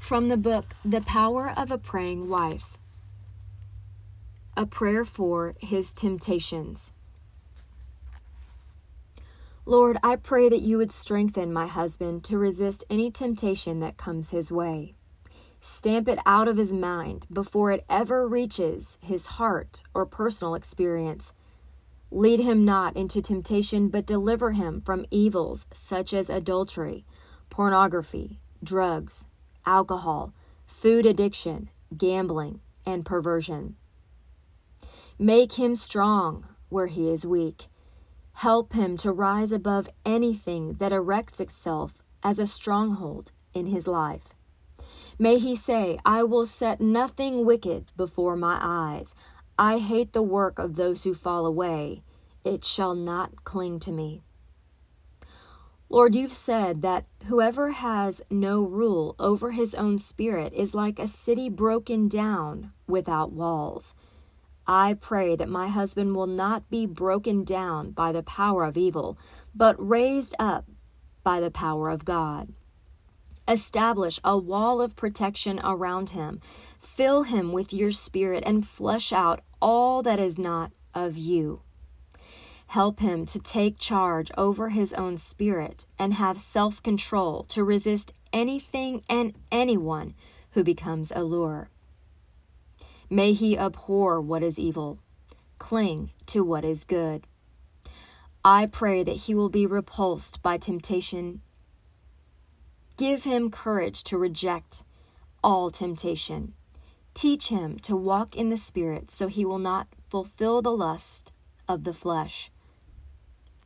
From the book The Power of a Praying Wife A Prayer for His Temptations. Lord, I pray that you would strengthen my husband to resist any temptation that comes his way. Stamp it out of his mind before it ever reaches his heart or personal experience. Lead him not into temptation, but deliver him from evils such as adultery, pornography, drugs, alcohol, food addiction, gambling, and perversion. Make him strong where he is weak. Help him to rise above anything that erects itself as a stronghold in his life. May he say, I will set nothing wicked before my eyes. I hate the work of those who fall away. It shall not cling to me. Lord, you've said that whoever has no rule over his own spirit is like a city broken down without walls. I pray that my husband will not be broken down by the power of evil, but raised up by the power of God. Establish a wall of protection around him. Fill him with your spirit and flush out all that is not of you. Help him to take charge over his own spirit and have self control to resist anything and anyone who becomes a lure. May he abhor what is evil, cling to what is good. I pray that he will be repulsed by temptation. Give him courage to reject all temptation. Teach him to walk in the Spirit so he will not fulfill the lust of the flesh.